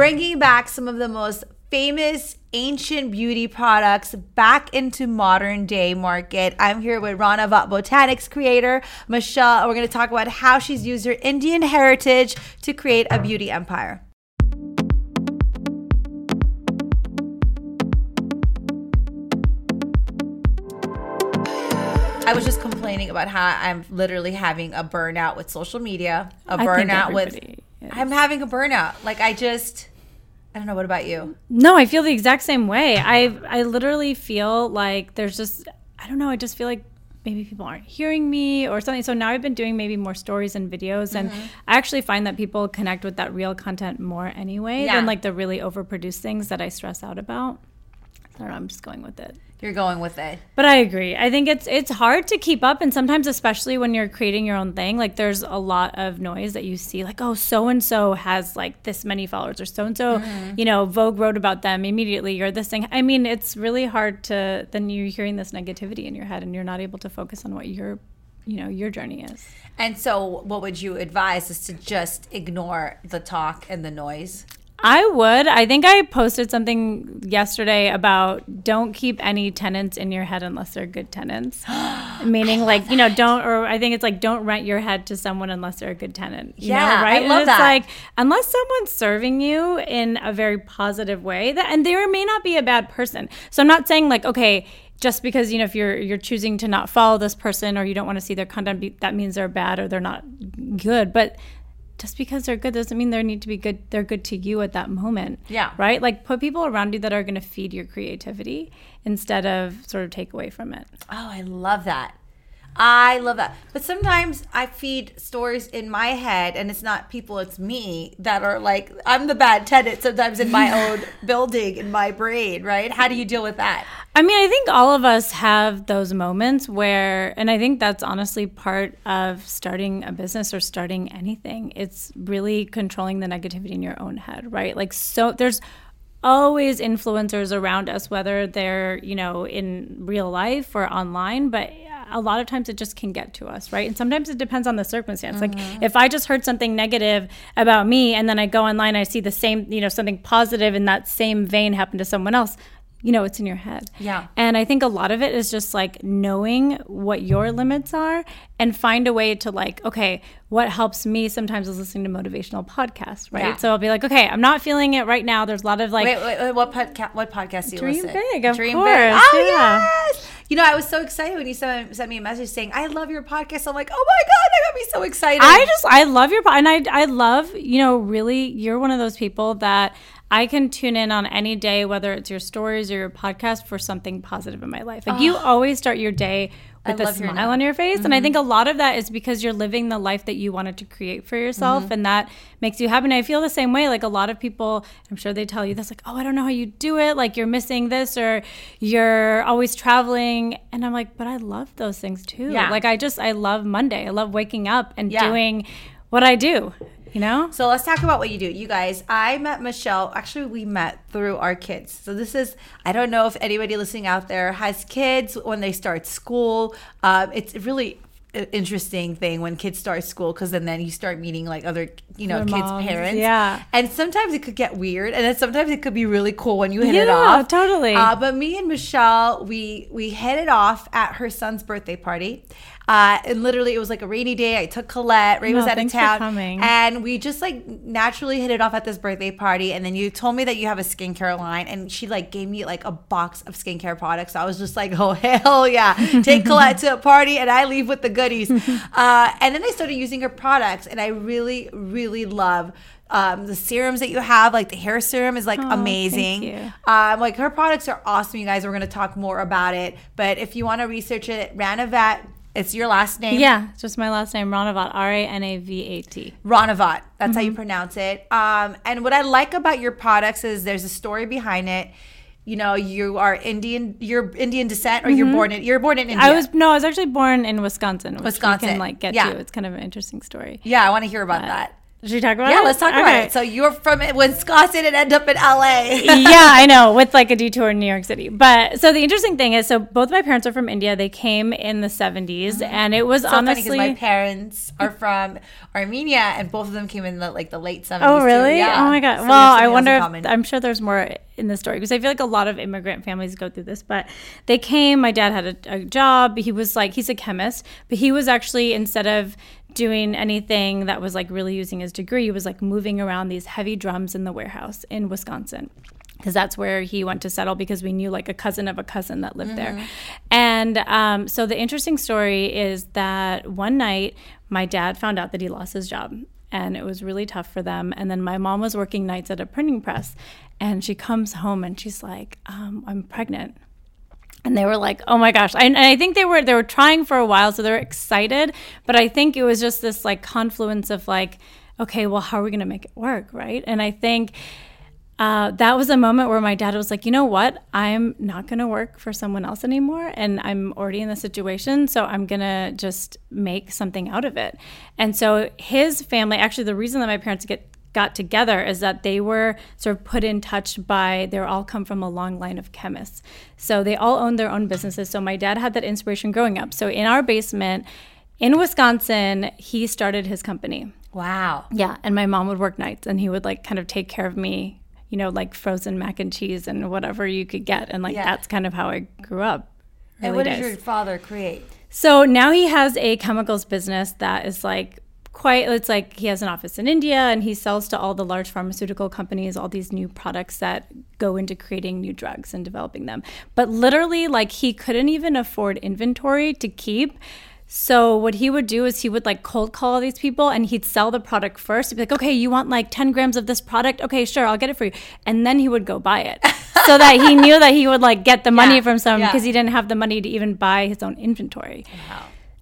bringing back some of the most famous ancient beauty products back into modern day market. I'm here with Ranavat Botanics creator Michelle, and we're going to talk about how she's used her Indian heritage to create a beauty empire. I was just complaining about how I'm literally having a burnout with social media, a burnout with. is. I'm having a burnout. Like I just, I don't know. What about you? No, I feel the exact same way. I I literally feel like there's just I don't know. I just feel like maybe people aren't hearing me or something. So now I've been doing maybe more stories and videos, and mm-hmm. I actually find that people connect with that real content more anyway Yeah. than like the really overproduced things that I stress out about. I don't know. I'm just going with it. You're going with it. But I agree. I think it's it's hard to keep up and sometimes especially when you're creating your own thing, like there's a lot of noise that you see like oh so and so has like this many followers or so and so, you know, Vogue wrote about them immediately or this thing. I mean, it's really hard to then you're hearing this negativity in your head and you're not able to focus on what your you know, your journey is. And so, what would you advise is to just ignore the talk and the noise? I would. I think I posted something yesterday about don't keep any tenants in your head unless they're good tenants. Meaning, like, you know, don't, or I think it's like, don't rent your head to someone unless they're a good tenant. You Yeah, I know, right? love and it's that. like, unless someone's serving you in a very positive way, that, and they may not be a bad person. So I'm not saying, like, okay, just because you know if you're you're choosing to not follow this person or you don't want to see their content that means they're bad or they're not good but just because they're good doesn't mean they need to be good they're good to you at that moment Yeah. right like put people around you that are going to feed your creativity instead of sort of take away from it Oh, I love that. I love that. But sometimes I feed stories in my head, and it's not people, it's me that are like, I'm the bad tenant sometimes in my own building, in my brain, right? How do you deal with that? I mean, I think all of us have those moments where, and I think that's honestly part of starting a business or starting anything. It's really controlling the negativity in your own head, right? Like, so there's always influencers around us, whether they're, you know, in real life or online, but a lot of times it just can get to us, right? And sometimes it depends on the circumstance. Like mm-hmm. if I just heard something negative about me and then I go online, I see the same, you know, something positive in that same vein happen to someone else, you know, it's in your head. Yeah. And I think a lot of it is just like knowing what your limits are and find a way to like, okay, what helps me sometimes is listening to motivational podcasts, right? Yeah. So I'll be like, okay, I'm not feeling it right now. There's a lot of like, Wait, wait, wait what, podca- what podcast do you Dream listen? big, of Dream course, Big. Oh, yeah. yes. You know, I was so excited when you sent, sent me a message saying, I love your podcast. I'm like, oh my God, that got me so excited. I just I love your po- and I I love you know really you're one of those people that I can tune in on any day whether it's your stories or your podcast for something positive in my life. Like you always start your day with a smile on your face and I think a lot of that is because you're living the life that you wanted to create for yourself and that makes you happy. And I feel the same way like a lot of people I'm sure they tell you this like oh I don't know how you do it like you're missing this or you're always traveling and I'm like but I love those things too. Yeah. Like I just I love Monday. I love waking up and Yeah. doing what I do, you know? So let's talk about what you do. You guys, I met Michelle. Actually, we met through our kids. So this is, I don't know if anybody listening out there has kids when they start school. Um, it's a really interesting thing when kids start school because then, then you start meeting like other, you know, Their kids' moms, parents. yeah. And sometimes it could get weird, and then sometimes it could be really cool when you hit it Yeah, off. totally. Uh, but me and Michelle, we we hit it off at her son's birthday party. Uh, and literally, it was like a rainy day. I took Colette. Ray No, was out of town, and we just like naturally hit it off at this birthday party. And then you told me that you have a skincare line, and she like gave me like a box of skincare products. I was just like, oh hell yeah! Take Colette to a party, and I leave with the goodies. uh, and then I started using her products, and I really, really love. Um, the serums that you have, like the hair serum, is like Oh, amazing. Um, like her products are awesome, you guys. We're gonna talk more about it. But if you want to research it, Ranavat, it's your last name. Yeah, it's just my last name, Ranavat, R A N A V A T. Ranavat. That's how Mm-hmm. you pronounce it. Um, and what I like about your products is there's a story behind it. You know, you are Indian. You're Indian descent, or you're born in. You're born in India. Mm-hmm. I was no, I was actually born in Wisconsin. Wisconsin, can like get yeah. to. It's kind of an interesting story. Yeah, I want to hear about that. Should we talk about it? Yeah, it? let's talk about it. So you're from Wisconsin and end up in LA. yeah, I know, with like a detour in New York City. But so the interesting thing is, so both my parents are from India. They came in the 70s, and it was Mm-hmm. so honestly. because my parents are from Armenia, and both of them came in the like the late seventies. Oh really? Yeah. Oh my god. So well, I wonder. If. I'm sure there's more in the story because I feel like a lot of immigrant families go through this. But they came. My dad had a, a job. He was like he's a chemist, but he was actually instead of doing anything that was like really using his degree, he was like moving around these heavy drums in the warehouse in Wisconsin because that's where he went to settle because we knew like a cousin of a cousin that lived there. And um, so the interesting story is that one night my dad found out that he lost his job and it was really tough for them. And then my mom was working nights at a printing press and she comes home and she's like, um, I'm pregnant and they were like oh my gosh and, and i think they were they were trying for a while so they were excited but i think it was just this like confluence of like okay well how are we going to make it work right and i think uh, that was a moment where my dad was like, you know what? I'm not going to work for someone else anymore. And I'm already in the situation. So I'm going to just make something out of it. And so his family, actually, the reason that my parents get got together is that they were sort of put in touch by they all come from a long line of chemists so they all owned their own businesses so my dad had that inspiration growing up so in our basement in wisconsin he started his company wow. yeah and my mom would work nights and he would like kind of take care of me you know like frozen mac and cheese and whatever you could get and like Yeah. that's kind of how i grew up And what did days. your father create? So now he has a chemicals business that is like quite it's like he has an office in India and he sells to all the large pharmaceutical companies all these new products that go into creating new drugs and developing them. But literally like he couldn't even afford inventory to keep. So what he would do is he would like cold call all these people and he'd sell the product first. He'd be like, "Okay, you want like 10 grams of this product? Okay, sure, I'll get it for you." And then he would go buy it. so that he knew that he would like get the money Yeah, from someone yeah. because he didn't have the money to even buy his own inventory.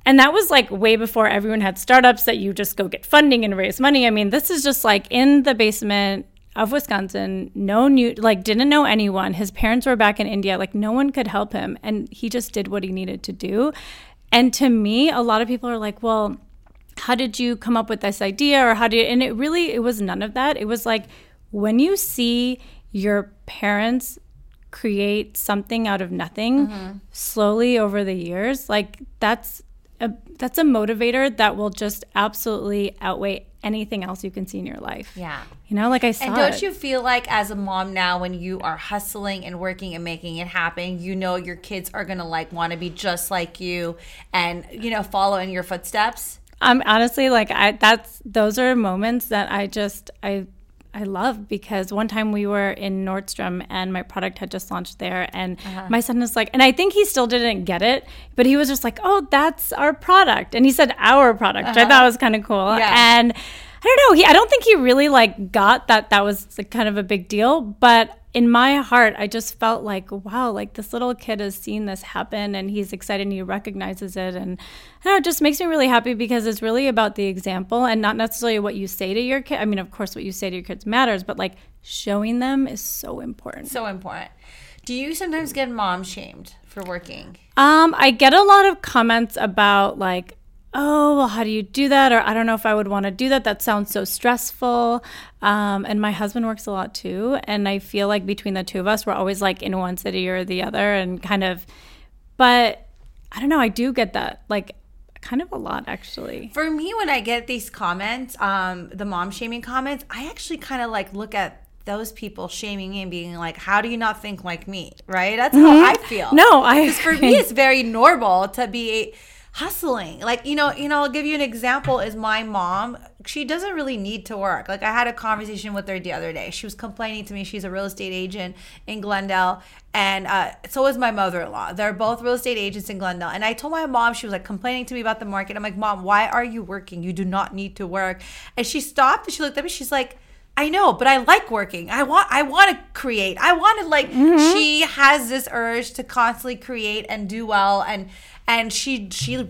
And that was like way before everyone had startups that you just go get funding and raise money. I mean, this is just like in the basement of Wisconsin, no new, like didn't know anyone. His parents were back in India, like no one could help him. And he just did what he needed to do. And to me, a lot of people are like, well, how did you come up with this idea or how do you, and it really, it was none of that. It was like when you see your parents create something out of nothing mm-hmm. slowly over the years like that's a that's a motivator that will just absolutely outweigh anything else you can see in your life Yeah. you know like i saw And don't it. you feel like as a mom now when you are hustling and working and making it happen, you know your kids are going to like want to be just like you and you know follow in your footsteps? I'm honestly like I that's those are moments that I just I I love because one time we were in Nordstrom and my product had just launched there and Uh-huh. my son was like and I think he still didn't get it but he was just like oh that's our product and he said our product which I thought was kind of cool Uh-huh. Yeah. and I don't know he I don't think he really like got that that was like, kind of a big deal but in my heart I just felt like wow like this little kid has seen this happen and he's excited and he recognizes it and I don't know, it just makes me really happy because it's really about the example and not necessarily what you say to your kid. I mean, of course, what you say to your kids matters, but like showing them is so important. So important. Do you sometimes get mom shamed for working? Um, I get a lot of comments about like, oh, well, how do you do that? Or I don't know if I would want to do that. That sounds so stressful. Um, and my husband works a lot too. And I feel like between the two of us, we're always like in one city or the other and kind of, but I don't know. I do get that like kind of a lot actually. For me, when I get these comments, um, the mom shaming comments, I actually kind of like look at those people shaming me and being like, "How do you not think like me?" Right? That's how I feel. Mm-hmm. No, I for me, it's very normal to be hustling. Like you know, you know, I'll give you an example. Is my mom? She doesn't really need to work. Like I had a conversation with her the other day. She was complaining to me. She's a real estate agent in Glendale, and uh, so is my mother-in-law. They're both real estate agents in Glendale. And I told my mom she was like complaining to me about the market. I'm like, Mom, why are you working? You do not need to work. And she stopped and she looked at me. She's like. I know, but I like working. I want I want to create. I want to like she has this urge to constantly create and do well and and she she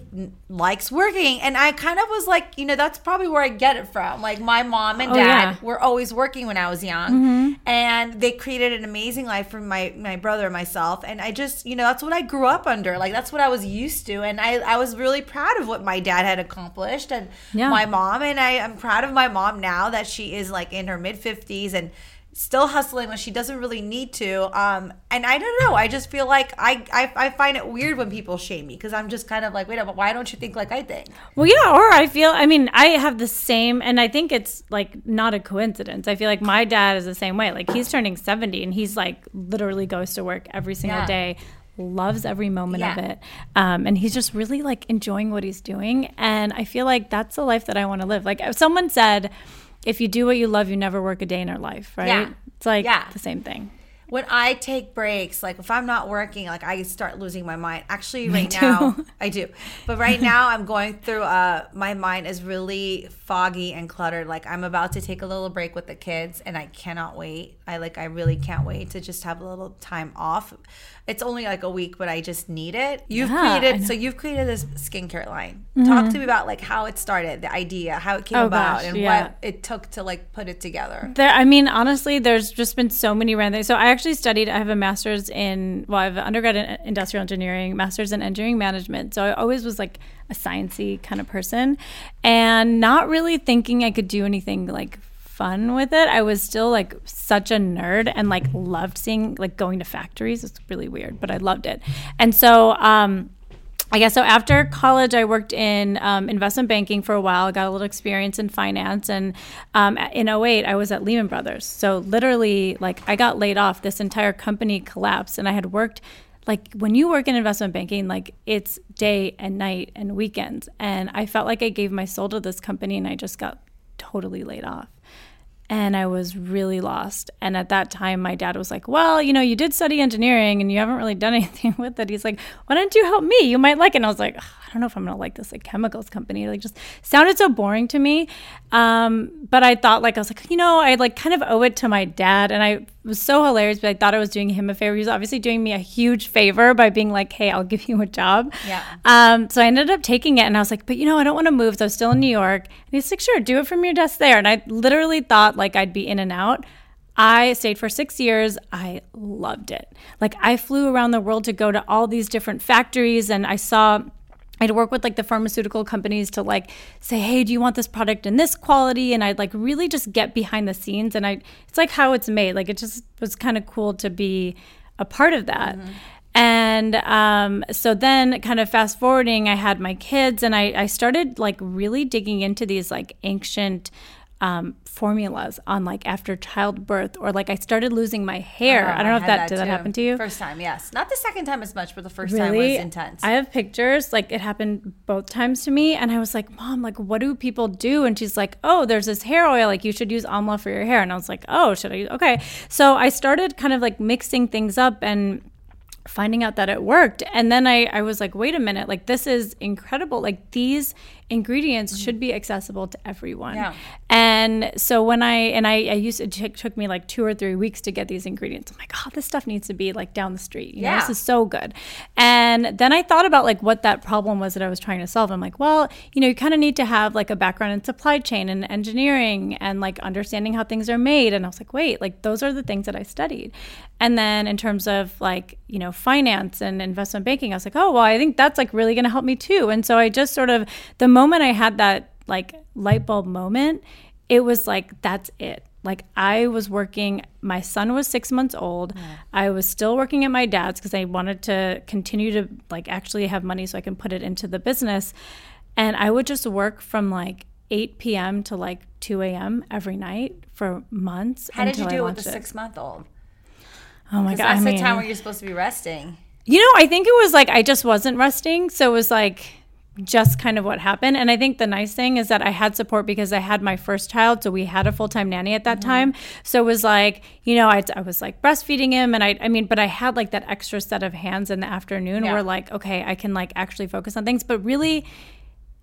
likes working and i kind of was like you know that's probably where i get it from like my mom and Oh, dad yeah. were always working when i was young Mm-hmm. and they created an amazing life for my my brother and myself and i just you know that's what i grew up under like that's what i was used to and i i was really proud of what my dad had accomplished and Yeah. my mom and i i am proud of my mom now that she is like in her mid 50s and still hustling when she doesn't really need to um and i don't know i just feel like i i, I find it weird when people shame me because i'm just kind of like wait but why don't you think like i think Well, yeah, or I feel, I mean, I have the same, and I think it's like not a coincidence. I feel like my dad is the same way. Like he's turning 70 and he's like literally goes to work every single Yeah. day, loves every moment of it. Um, and he's just really like enjoying what he's doing. And I feel like that's the life that I want to live. Like if someone said, if you do what you love, you never work a day in your life, right? Yeah. It's like Yeah. the same thing. when I take breaks, like if I'm not working, like I start losing my mind. Actually, right now I do, but right now I'm going through. Uh, my mind is really foggy and cluttered. Like I'm about to take a little break with the kids, and I cannot wait. I like I really can't wait to just have a little time off. It's only like a week, but I just need it. You've Yeah, created so you've created this skincare line. Talk mm-hmm. to me about like how it started, the idea, how it came Oh, about, gosh, and yeah. what it took to like put it together. There, I mean, honestly, there's just been so many random things. So I actually studied. I have a master's in, well, I have an undergrad in industrial engineering, master's in engineering management. So I always was like a sciencey kind of person, and not really thinking I could do anything like fun with it. I was still like such a nerd and like loved seeing like going to factories. It's really weird, but I loved it. And so, um, I guess so. After college, I worked in um, investment banking for a while. Got a little experience in finance, and um, in 08, I was at Lehman Brothers. So literally, like I got laid off. This entire company collapsed, and I had worked. Like when you work in investment banking, like it's day and night and weekends, and I felt like I gave my soul to this company, and I just got totally laid off and I was really lost. And at that time, my dad was like, Well, you know, you did study engineering and you haven't really done anything with it. He's like, Why don't you help me? You might like it. And I was like, "Ugh, I don't know if I'm gonna like this like chemicals company. Like just sounded so boring to me. Um, but I thought like I was like, you know, I like kind of owe it to my dad. And I was so hilarious, but I thought I was doing him a favor. He was obviously doing me a huge favor by being like, Hey, I'll give you a job. Yeah. Um, so I ended up taking it and I was like, but you know, I don't want to move. So I was still in New York. And he's like, sure, do it from your desk there. And I literally thought like I'd be in and out. I stayed for six years. I loved it. Like I flew around the world to go to all these different factories and I saw I'd work with like the pharmaceutical companies to like say, hey, do you want this product in this quality? And I'd like really just get behind the scenes. And I, it's like how it's made. Like it just was kind of cool to be a part of that. And um, so then, kind of fast forwarding, I had my kids, and I, I started like really digging into these like ancient um, formulas on like after childbirth, or like I started losing my hair. Oh, I don't know if had that, did that happen to you. First time, yes. Not the second time as much, but the first time was intense. I have pictures. Like it happened both times to me, and I was like, "Mom, like, what do people do?" And she's like, "Oh, there's this hair oil. Like, you should use amla for your hair." And I was like, "Oh, should I? use Okay." So I started kind of like mixing things up and finding out that it worked. And then I, I was like, wait a minute, like this is incredible. Like these ingredients mm-hmm. should be accessible to everyone. Yeah. And so when I and I, I used it took, took me like two or three weeks to get these ingredients. I'm like, oh, this stuff needs to be like down the street. You know, Yeah. this is so good. And then I thought about like what that problem was that I was trying to solve. I'm like, well, you know, you kind of need to have like a background in supply chain and engineering and like understanding how things are made. And I was like, wait, like those are the things that I studied. And then in terms of like, you know, finance and investment banking, I was like, oh, well, I think that's like really going to help me too. And so I just sort of, the moment I had that like light bulb moment, it was like, that's it. Like I was working, my son was six months old. I was still working at my dad's because I wanted to continue to like actually have money so I can put it into the business. And I would just work from like 8 p.m. to like 2 a.m. every night for months. How did you do it with the six month old? Oh my god! that's I the time where you're supposed to be resting. you know, I think it was like I just wasn't resting, so it was like just kind of what happened. And I think the nice thing is that I had support because I had my first child, so we had a full time nanny at that Mm-hmm. time. So it was like, you know, I, I was like breastfeeding him, and I, I mean, but I had like that extra set of hands in the afternoon Yeah. where like, okay, I can like actually focus on things. But really,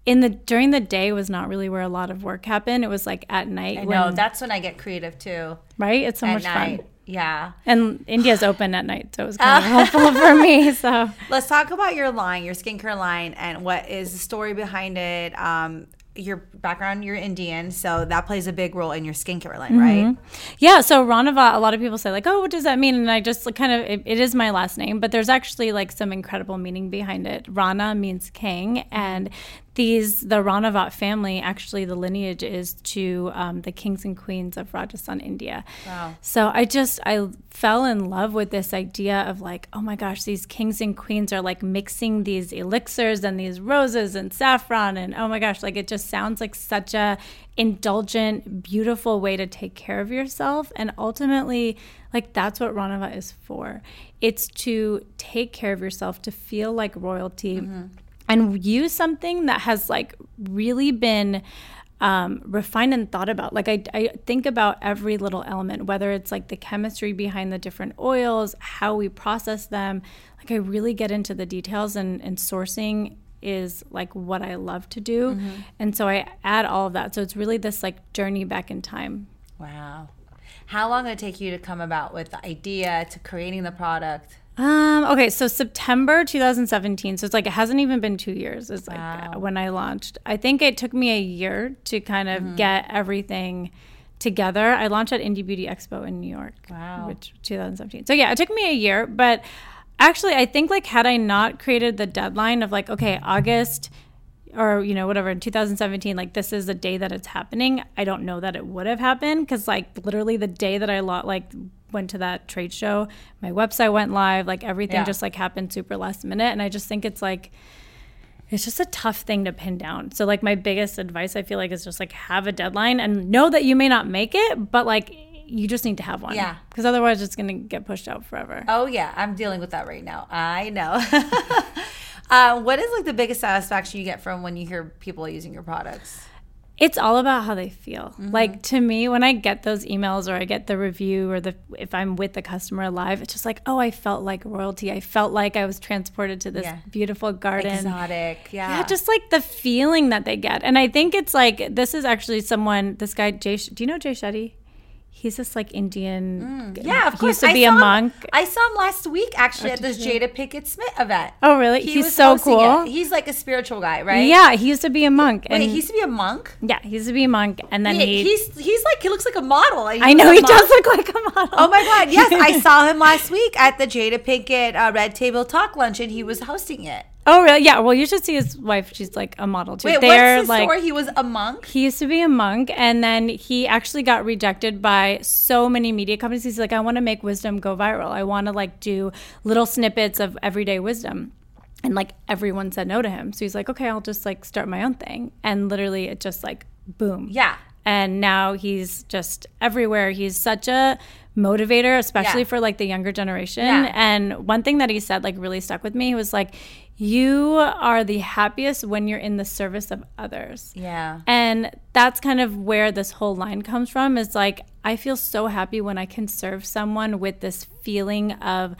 in the during the day was not really where a lot of work happened. It was like at night. I when, know that's when I get creative too. right? It's so at much night. fun. Yeah. And India's open at night, so it was kind of helpful for me. So Let's talk about your line, your skincare line, and what is the story behind it. Um, your background, you're Indian, so that plays a big role in your skincare line, right? Yeah, so Ranava, a lot of people say like, "Oh, what does that mean?" And I just like, kind of it, it is my last name, but there's actually like some incredible meaning behind it. Rana means king, and these the Ranavat family actually the lineage is to um, the kings and queens of Rajasthan, India. Wow. So I just I fell in love with this idea of like, oh my gosh, these kings and queens are like mixing these elixirs and these roses and saffron and oh my gosh, like it just sounds like such a indulgent, beautiful way to take care of yourself. And ultimately, like that's what Ranava is for. It's to take care of yourself, to feel like royalty and use something that has like really been um, refined and thought about. Like I, I think about every little element, whether it's like the chemistry behind the different oils, how we process them. Like I really get into the details and, and sourcing is like what I love to do. And so I add all of that. So it's really this like journey back in time. Wow. How long did it take you to come about with the idea to creating the product? Um, okay, so September 2017. So it's like it hasn't even been two years. It's like Wow. uh, when I launched. I think it took me a year to kind of get everything together. I launched at Indie Beauty Expo in New York, Wow. which 2017. So yeah, it took me a year, but actually, I think like had I not created the deadline of like okay, August or you know whatever in 2017 like this is the day that it's happening i don't know that it would have happened because like literally the day that i lo- like went to that trade show my website went live like everything Yeah. just like happened super last minute and i just think it's like it's just a tough thing to pin down so like my biggest advice i feel like is just like have a deadline and know that you may not make it but like you just need to have one Yeah. because otherwise it's going to get pushed out forever Oh yeah, I'm dealing with that right now. I know. uh, what is like the biggest satisfaction you get from when you hear people using your products? it's all about how they feel. Mm-hmm. Like to me, when I get those emails or I get the review or the if I'm with the customer live, it's just like, oh, I felt like royalty. I felt like I was transported to this Yeah. beautiful garden. Exotic, yeah. Yeah, just like the feeling that they get. And I think it's like this is actually someone. This guy, Jay. Do you know Jay Shetty? He's this like Indian. yeah, of he course. used to I be saw a him- monk. I saw him last week actually at this Jada Pinkett Smith event. Oh, really? He He's so cool. it. He's like a spiritual guy, right? Yeah, he used to be a monk. And Wait, he used to be a monk. yeah, he used to be a monk, and then Wait, he. he's he's like he looks like a model. Like, I know he does look like a model. Oh my god! Yes, I saw him last week at the Jada Pinkett uh, Red Table Talk luncheon. He was hosting it. Oh, really? Yeah. Well, you should see his wife. She's like a model too. Wait, They're what's the like story? He was a monk. he used to be a monk, and then he actually got rejected by so many media companies. He's like, I want to make wisdom go viral. I want to like do little snippets of everyday wisdom. And like everyone said no to him. So he's like, okay, I'll just like start my own thing. And literally, it just like boom. Yeah. And now he's just everywhere. He's such a motivator, especially Yeah. for like the younger generation. Yeah. And one thing that he said like really stuck with me. He was like, you are the happiest when you're in the service of others. Yeah. And that's kind of where this whole line comes from is like, I feel so happy when I can serve someone with this feeling of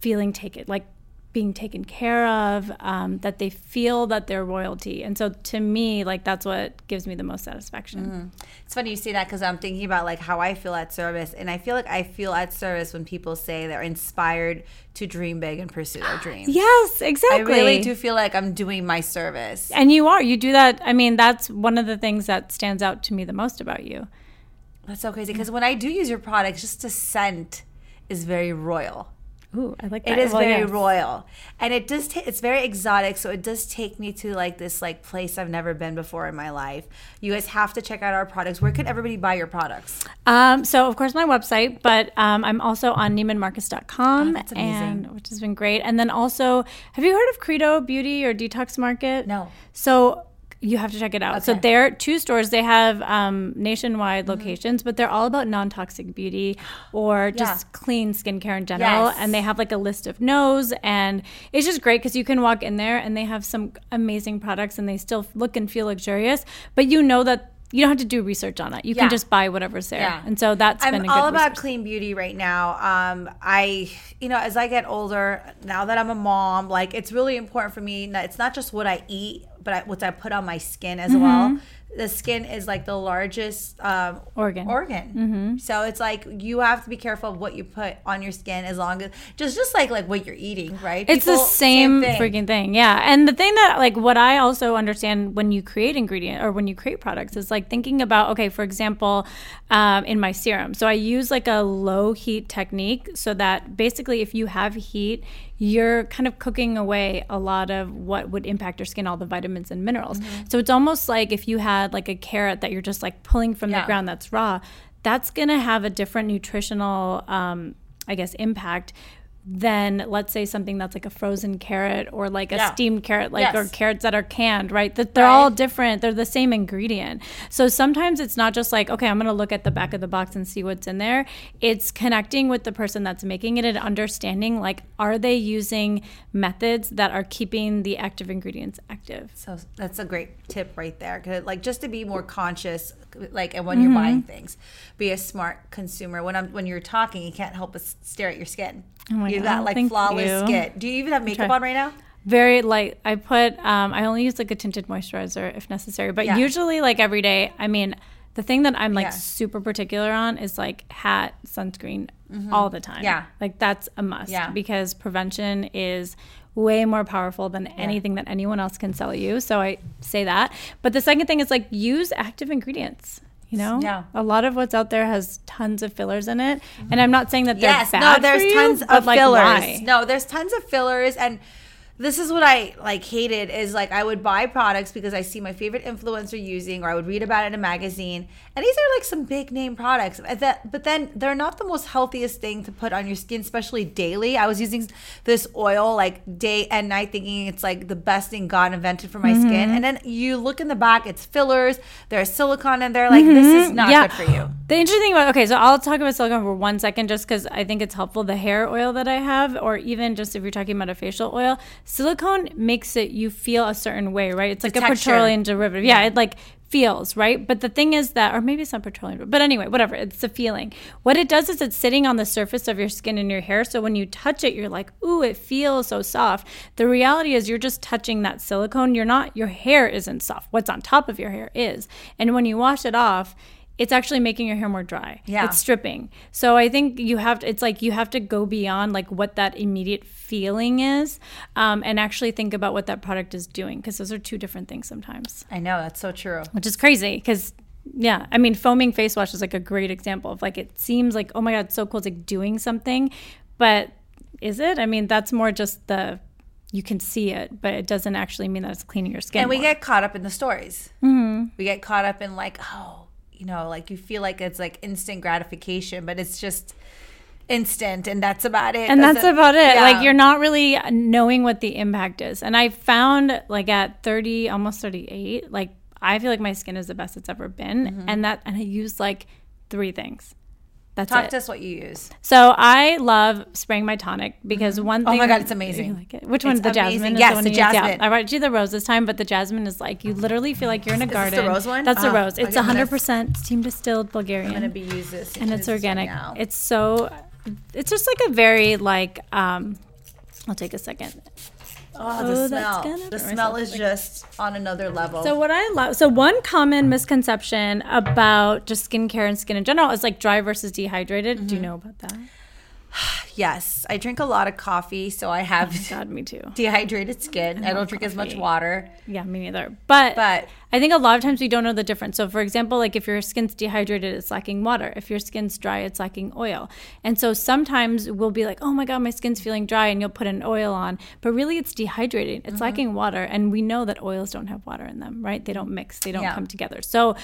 feeling taken, like being taken care of, um, that they feel that they're royalty. And so to me, like, that's what gives me the most satisfaction. It's funny you say that because I'm thinking about like how I feel at service, and I feel like I feel at service when people say they're inspired to dream big and pursue their dreams. Yes, exactly. I really do feel like I'm doing my service. And you are. You do that. I mean, that's one of the things that stands out to me the most about you. That's so crazy because when I do use your products, just the scent is very royal. Ooh, I like that. It is Well, very royal, and it does. Ta- it's very exotic, so it does take me to like this like place I've never been before in my life. You guys have to check out our products. Where could everybody buy your products? Um, so of course my website, but um, I'm also on NeimanMarcus.com, Oh, that's amazing. and which has been great. And then also, have you heard of Credo Beauty or Detox Market? No. So you have to check it out. So Okay. they're two stores. They have um, nationwide Mm-hmm. locations, but they're all about non-toxic beauty or just clean skincare in general. Yes. And they have like a list of no's, and it's just great because you can walk in there and they have some amazing products, and they still look and feel luxurious, but you know that. You don't have to do research on it. You Yeah. can just buy whatever's there. Yeah. And so that's been a I'm all about resource. clean beauty right now. Um, I, you know, as I get older, now that I'm a mom, like it's really important for me. That it's not just what I eat, but I, what I put on my skin as Mm-hmm. well. the skin is like the largest um, Organ. Organ. Mm-hmm. So it's like you have to be careful of what you put on your skin, as long as just just like like what you're eating, right? It's the People- same, thing. freaking thing. Yeah. And the thing that, like, what I also understand when you create ingredient or when you create products is like thinking about, okay, for example, um, in my serum. So I use like a low heat technique so that basically if you have heat, you're kind of cooking away a lot of what would impact your skin, all the vitamins and minerals. Mm-hmm. So it's almost like if you had like a carrot that you're just like pulling from Yeah. the ground that's raw, that's going to have a different nutritional, um, I guess, impact than let's say something that's like a frozen carrot or like a Yeah. steamed carrot like or carrots that are canned right? That they're all different. They're the same ingredient. So sometimes it's not just like okay i'm going to look at the back of the box and see what's in there. It's connecting with the person that's making it and understanding like are they using methods that are keeping the active ingredients active? So that's a great tip right there. Like just to be more conscious, like and when you're buying Mm-hmm. things, be a smart consumer. When I'm when you're talking, you can't help but stare at your skin. Oh my You've God, got like thank flawless you. skin. Do you even have makeup on right now? very light i put um, i only use like a tinted moisturizer if necessary but Yeah. usually like every day i mean the thing that i'm like Yeah. super particular on is like hat sunscreen all the time Mm-hmm. Yeah. like that's a must Yeah. because prevention is way more powerful than anything that anyone else can sell you. So i say that. But the second thing is like use active ingredients you know? Yeah. a lot of what's out there has tons of fillers in it. And mm-hmm. i'm not saying that they're Yes, bad no, there's you, tons of like, fillers. why? No, there's tons of fillers. And this is what I like hated is like I would buy products because I see my favorite influencer using or I would read about it in a magazine. And these are like some big name products. But then they're not the most healthiest thing to put on your skin, especially daily. I was using this oil like day and night thinking it's like the best thing God invented for my Mm-hmm. skin. And then you look in the back, it's fillers, there's silicone in there. Like this is not good for you. The interesting thing about okay, so I'll talk about silicone for one second, just because I think it's helpful. The hair oil that I have, or even just if you're talking about a facial oil, silicone makes it you feel a certain way, right? It's like a texture. petroleum derivative. Yeah, it like feels right. But the thing is that, or maybe it's not petroleum, but anyway, whatever. It's a feeling. What it does is it's sitting on the surface of your skin and your hair. So when you touch it, you're like, ooh, it feels so soft. The reality is you're just touching that silicone. You're not. Your hair isn't soft. What's on top of your hair is. And when you wash it off it's actually making your hair more dry. Yeah. It's stripping. So I think you have to, it's like you have to go beyond like what that immediate feeling is um, and actually think about what that product is doing because those are two different things sometimes, I know, that's so true. which is crazy because. Yeah, I mean, foaming face wash is like a great example of like it seems like oh my god, it's so cool, it's like doing something, but is it? I mean, that's more just the you can see it, but it doesn't actually mean that it's cleaning your skin. and we more. get caught up in the stories. Mm-hmm. We get caught up in like, oh, you know, like you feel like it's like instant gratification, but it's just instant, and that's about it. and that's Doesn't- about it Yeah. like you're not really knowing what the impact is and i found like at 30 almost 38 like i feel like my skin is the best it's ever been Mm-hmm. and that and i use like three things that's Talk it. to us what you use. so I love spraying my tonic because one Oh thing. Oh my God, it's amazing. You like it? Which It's one? The amazing. jasmine. is Yes, the, one the use? Yeah, jasmine. I brought you the rose this time, but the jasmine is like you literally feel like you're in a Is this the garden. rose one? That's the Oh, rose. It's okay, I'm gonna- 100% steam distilled Bulgarian I'm gonna be use this, and it's this right organic. it's so, it's just like a very like. um I'll take a second. Oh, the oh, smell. The smell is just on another level. So what I love, so one common misconception about just skincare and skin in general is like dry versus dehydrated. Mm-hmm. Do you know about that? yes, I drink a lot of coffee, so I have God, me too. dehydrated skin. I, don't drink as much water, Yeah, me neither. But but I think a lot of times we don't know the difference. So, for example, like if your skin's dehydrated, it's lacking water. If your skin's dry, it's lacking oil. And so sometimes we'll be like, oh my God, my skin's feeling dry, and you'll put an oil on. But really, it's dehydrating. it's Mm-hmm. lacking water. And we know that oils don't have water in them, right? They don't mix, they don't Yeah. come together. So,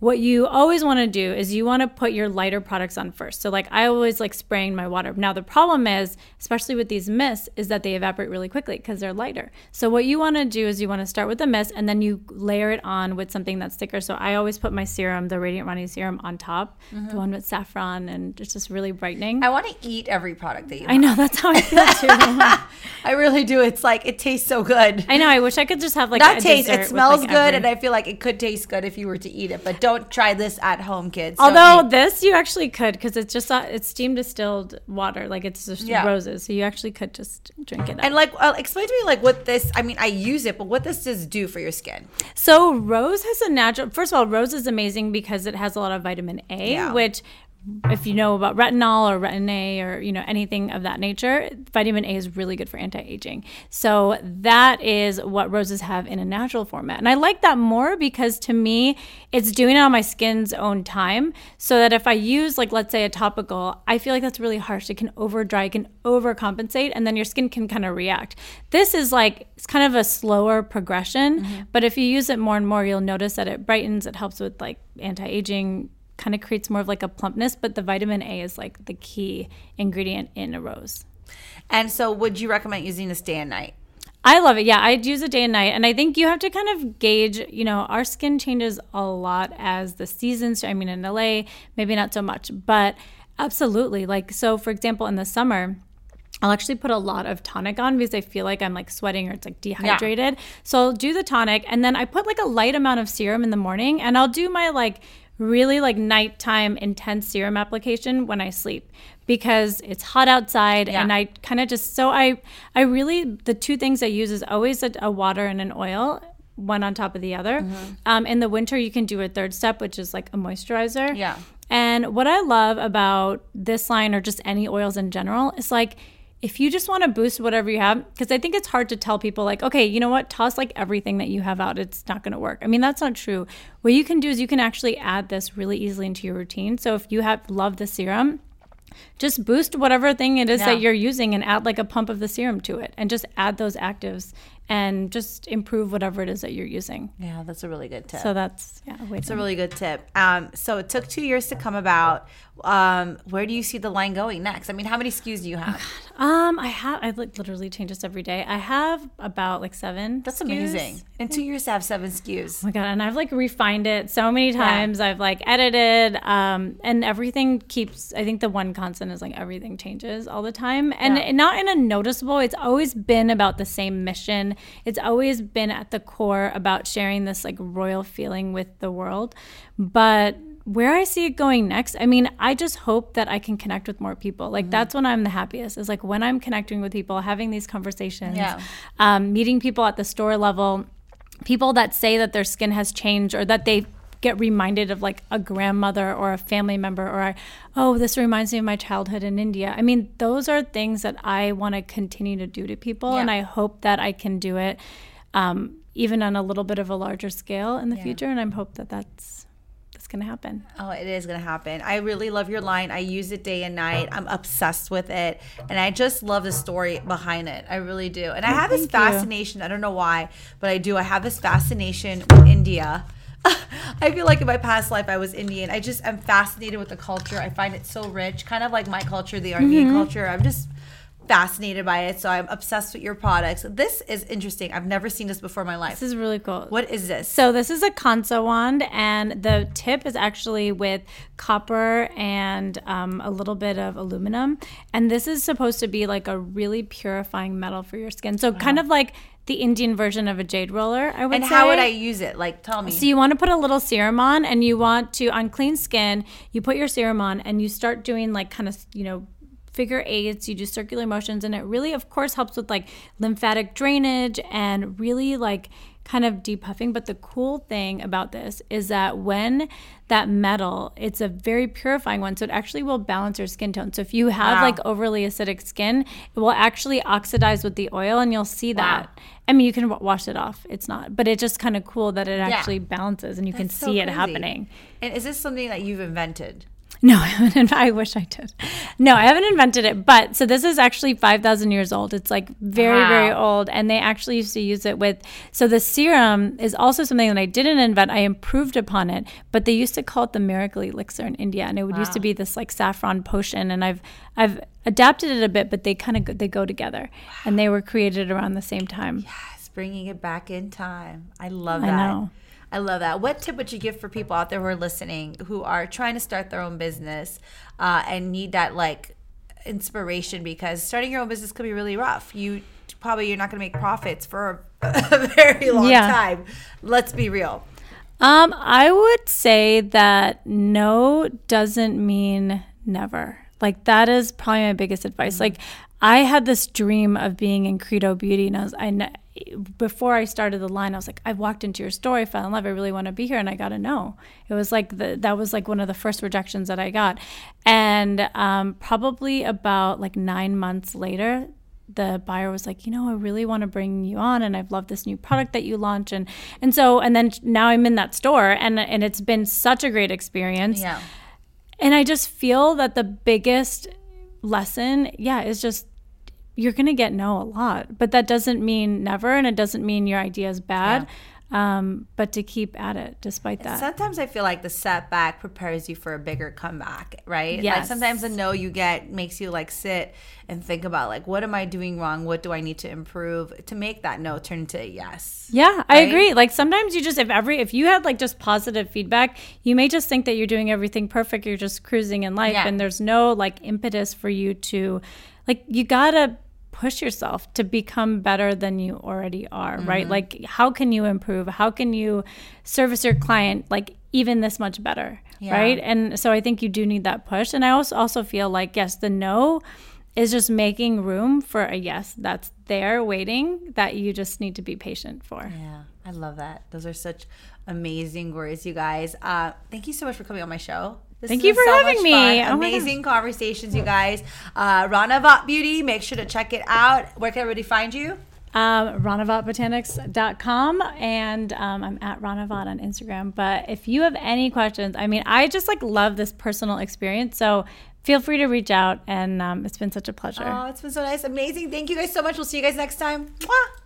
what you always want to do is you want to put your lighter products on first. So like I always like spraying my water. Now the problem is, especially with these mists, is that they evaporate really quickly because they're lighter. So what you want to do is you want to start with the mist and then you layer it on with something that's thicker. So I always put my serum, the Radiant Rani serum, on top, the one with saffron, and it's just really brightening. Mm-hmm. I want to eat every product that you. I have. know that's how I feel too. I really do. It's like it tastes so good. I know. I wish I could just have like Not a taste. It with, smells like, good, every- and I feel like it could taste good if you were to eat it. But don't try this at home, kids. Although this you actually could because it's just uh, it's steam distilled water, like it's just yeah. roses, so you actually could just drink it. Up. And like, uh, explain to me like what this. I mean, I use it, but what this does do for your skin? So rose has a natural. First of all, rose is amazing because it has a lot of vitamin A, yeah. which if you know about retinol or retin A or you know anything of that nature, vitamin A is really good for anti-aging. So that is what roses have in a natural format. And I like that more because to me it's doing it on my skin's own time so that if I use like let's say a topical, I feel like that's really harsh. It can over dry, it can overcompensate and then your skin can kind of react. This is like it's kind of a slower progression, mm-hmm. but if you use it more and more, you'll notice that it brightens, it helps with like anti-aging kind of creates more of like a plumpness, but the vitamin A is like the key ingredient in a rose. And so, would you recommend using this day and night? I love it. Yeah, I'd use it day and night. And I think you have to kind of gauge, you know, our skin changes a lot as the seasons. I mean, in LA, maybe not so much, but absolutely. Like, so for example, in the summer, I'll actually put a lot of tonic on because I feel like I'm like sweating or it's like dehydrated. Yeah. So I'll do the tonic and then I put like a light amount of serum in the morning and I'll do my like really like nighttime intense serum application when I sleep because it's hot outside yeah. and I kind of just so I I really the two things I use is always a, a water and an oil one on top of the other. Mm-hmm. Um, in the winter you can do a third step which is like a moisturizer. Yeah. And what I love about this line or just any oils in general is like if you just want to boost whatever you have, because I think it's hard to tell people, like, okay, you know what, toss like everything that you have out. It's not going to work. I mean, that's not true. What you can do is you can actually add this really easily into your routine. So if you have love the serum, just boost whatever thing it is yeah. that you're using and add like a pump of the serum to it and just add those actives and just improve whatever it is that you're using. Yeah, that's a really good tip. So that's yeah, it's a really good tip. Um, so it took two years to come about. Um, where do you see the line going next? I mean, how many SKUs do you have? um, I have I like literally change this every day. I have about like seven. That's SKUs. amazing. In two years to have seven SKUs. Oh my god! And I've like refined it so many times. Yeah. I've like edited, um, and everything keeps. I think the one constant is like everything changes all the time, and yeah. not in a noticeable. It's always been about the same mission. It's always been at the core about sharing this like royal feeling with the world, but where I see it going next, I mean, I just hope that I can connect with more people. Like mm-hmm. that's when I'm the happiest. Is like when I'm connecting with people, having these conversations, yeah. um, meeting people at the store level, people that say that their skin has changed or that they get reminded of like a grandmother or a family member or I, oh this reminds me of my childhood in India. I mean, those are things that I want to continue to do to people, yeah. and I hope that I can do it. Um, even on a little bit of a larger scale in the yeah. future, and I hope that that's going to happen. Oh, it is going to happen. I really love your line. I use it day and night. I'm obsessed with it. And I just love the story behind it. I really do. And I have this fascination. You. I don't know why, but I do. I have this fascination with India. I feel like in my past life I was Indian. I just am fascinated with the culture. I find it so rich, kind of like my culture, the Armenian mm-hmm. culture. I'm just fascinated by it. So I'm obsessed with your products. This is interesting. I've never seen this before in my life. This is really cool. What is this? So this is a Kansa wand, and the tip is actually with copper and um, a little bit of aluminum. And this is supposed to be like a really purifying metal for your skin. So wow. kind of like the Indian version of a jade roller, I would say. and say. how would I use it? Like, tell me. So you want to put a little serum on, and you want to on clean skin. You put your serum on, and you start doing like kind of you know figure eights, you do circular motions, and it really, of course, helps with like lymphatic drainage and really like kind of depuffing. But the cool thing about this is that when that metal, it's a very purifying one. So it actually will balance your skin tone. So if you have wow. like overly acidic skin, it will actually oxidize with the oil and you'll see that. Wow. I mean, you can wash it off. It's not, but it's just kind of cool that it actually yeah. balances and you That's can see so it happening. And is this something that you've invented? No, I haven't. I wish I did. No, I haven't invented it. But so this is actually 5,000 years old. It's like very, wow. very old. And they actually used to use it with. So the serum is also something that I didn't invent. I improved upon it. But they used to call it the miracle elixir in India. And it would wow. used to be this like saffron potion. And I've, I've adapted it a bit, but they kind of go, they go together. Wow. And they were created around the same time. Yes, bringing it back in time. I love that. I know. I love that. What tip would you give for people out there who are listening who are trying to start their own business uh, and need that like inspiration because starting your own business could be really rough. You probably you're not going to make profits for a very long yeah. time. Let's be real. Um, I would say that no doesn't mean never. Like that is probably my biggest advice. Mm-hmm. Like I had this dream of being in Credo Beauty, and I was I before I started the line, I was like, I walked into your store, I fell in love, I really want to be here, and I got to know. It was like the, that was like one of the first rejections that I got, and um, probably about like nine months later, the buyer was like, you know, I really want to bring you on, and I've loved this new product that you launch, and and so and then now I'm in that store, and and it's been such a great experience. Yeah. And I just feel that the biggest lesson, yeah, is just you're going to get no a lot, but that doesn't mean never, and it doesn't mean your idea is bad. Yeah. Um, but to keep at it despite that. Sometimes I feel like the setback prepares you for a bigger comeback, right? Yes. Like sometimes the no you get makes you like sit and think about like what am I doing wrong? What do I need to improve to make that no turn into a yes? Yeah, right? I agree. Like sometimes you just if every if you had like just positive feedback, you may just think that you're doing everything perfect, you're just cruising in life yeah. and there's no like impetus for you to like you got to push yourself to become better than you already are, mm-hmm. right? Like, how can you improve? How can you service your client like even this much better, yeah. right? And so I think you do need that push. And I also also feel like yes, the no is just making room for a yes that's there waiting that you just need to be patient for. Yeah, I love that. Those are such amazing words, you guys. Uh, thank you so much for coming on my show. This Thank you for so having me. Oh Amazing conversations, you guys. Uh, Ranavat Beauty, make sure to check it out. Where can everybody find you? Um, RanavatBotanics.com and um, I'm at Ranavat on Instagram. But if you have any questions, I mean, I just like love this personal experience. So feel free to reach out. And um, it's been such a pleasure. Oh, it's been so nice. Amazing. Thank you guys so much. We'll see you guys next time. Mwah!